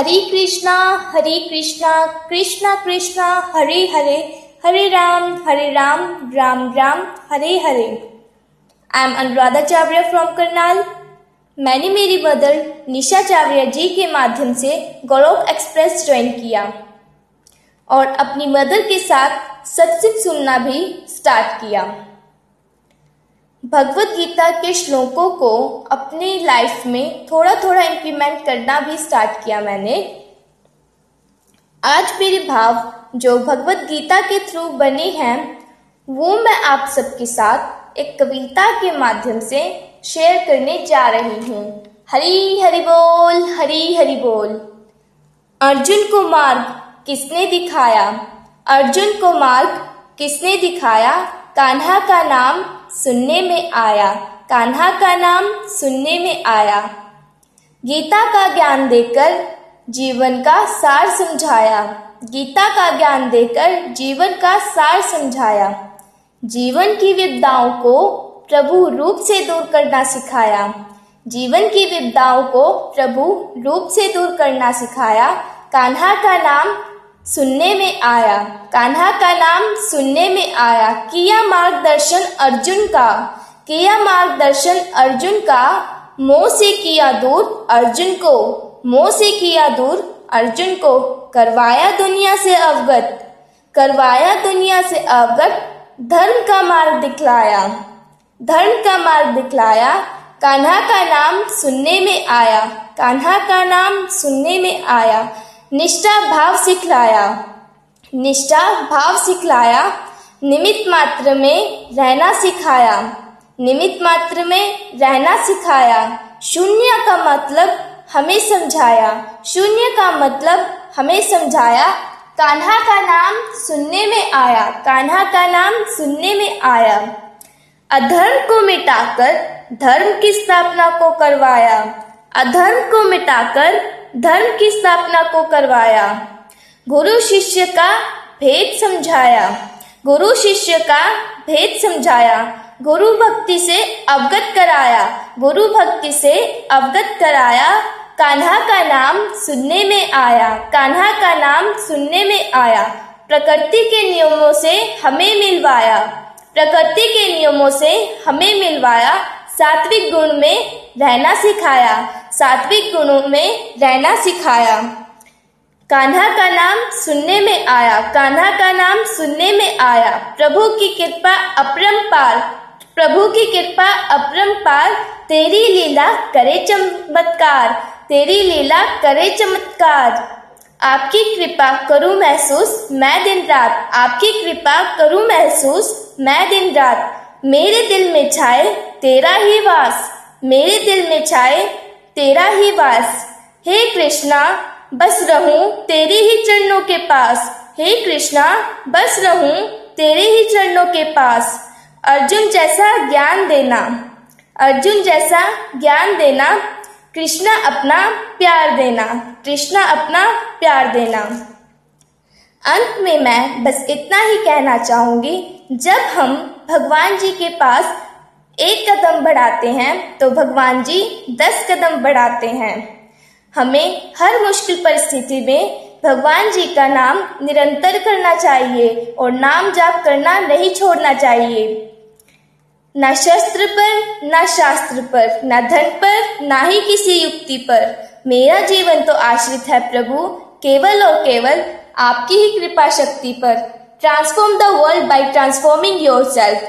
Hare Krishna Hare Krishna Krishna Krishna, Hare Hare Hare Ram Hare Ram Ram Ram, Hare Hare. I am Anuradha Chawaria from Karnal मैंने मेरी mother निशा चावरिया जी के माध्यम से गौरव express join किया। और अपनी mother के साथ सत्संग सुनना भी स्टार्ट किया। भगवत गीता के श्लोकों को अपनी लाइफ में थोड़ा थोड़ा इम्प्लीमेंट करना भी स्टार्ट किया मैंने। आज मेरे भाव जो भगवत गीता के थ्रू बने हैं, वो मैं आप सबके साथ एक कविता के माध्यम से शेयर करने जा रही हूँ। हरी हरि बोल, हरी हरि बोल। अर्जुन को मार्ग किसने दिखाया? अर्जुन को मार्ग किसने दिखाया? कान्हा का नाम सुनने में आया। कान्हा का नाम सुनने में आया। गीता का ज्ञान देकर जीवन का सार समझाया। गीता का ज्ञान देकर जीवन का सार समझाया। जीवन की विपदाओं को प्रभु रूप से दूर करना सिखाया। जीवन की विपदाओं को प्रभु रूप से दूर करना सिखाया। कान्हा का नाम सुनने में आया। कान्हा का नाम सुनने में आया। किया मार्गदर्शन अर्जुन का। किया मार्गदर्शन अर्जुन का। मोह से किया दूर अर्जुन को। मोह से किया दूर अर्जुन को। करवाया दुनिया से अवगत। करवाया दुनिया से अवगत। धर्म का मार्ग दिखलाया। धर्म का मार्ग दिखलाया। कान्हा का नाम सुनने में आया। कान्हा का नाम सुनने में आया। निष्ठा भाव सिखलाया। निष्ठा भाव सिखलाया निमित मात्र में रहना सिखाया। निमित मात्र में रहना सिखाया। शून्य का मतलब हमें समझाया। शून्य का मतलब हमें समझाया। कान्हा का नाम सुनने में आया। कान्हा का नाम सुनने में आया। अधर्म को मिटाकर धर्म की स्थापना को करवाया। अधर्म को मिटाकर धर्म की स्थापना को करवाया। गुरु शिष्य का भेद समझाया। गुरु शिष्य का भेद समझाया। गुरु भक्ति से अवगत कराया। गुरु भक्ति से अवगत कराया। कान्हा का नाम सुनने में आया। कान्हा का नाम सुनने में आया। प्रकृति के नियमों से हमें मिलवाया। प्रकृति के नियमों से हमें मिलवाया। सात्विक गुण में रहना सिखाया। सात्विक गुणों में रहना सिखाया। कान्हा का नाम सुनने में आया। कान्हा का नाम सुनने में आया। प्रभु की कृपा अपरंपार प्रभु की कृपा अपरंपार तेरी लीला करे चमत्कार। तेरी लीला करे चमत्कार। आपकी कृपा करूँ महसूस, मैं दिन रात। आपकी कृपा करूँ महसूस, मैं दिन रात। मेरे दिल में छाए तेरा ही वास। मेरे दिल में छाए तेरा ही वास। हे कृष्णा, बस रहूँ तेरे ही चरणों के पास। हे कृष्णा, बस रहूँ तेरे ही चरणों के पास। अर्जुन जैसा ज्ञान देना, अर्जुन जैसा ज्ञान देना, कृष्णा अपना प्यार देना, कृष्णा अपना प्यार देना। अंत में मैं बस इतना ही कहना चाहूँगी, जब हम भगवान जी के पास एक कदम बढ़ाते हैं तो भगवान जी दस कदम बढ़ाते हैं। हमें हर मुश्किल परिस्थिति में भगवान जी का नाम निरंतर करना चाहिए और नाम जाप करना नहीं छोड़ना चाहिए। न शस्त्र पर, न शास्त्र पर, न धन पर, न ही किसी युक्ति पर। मेरा जीवन तो आश्रित है प्रभु, केवल और केवल आपकी ही कृपा शक्ति पर। Transform the world by transforming yourself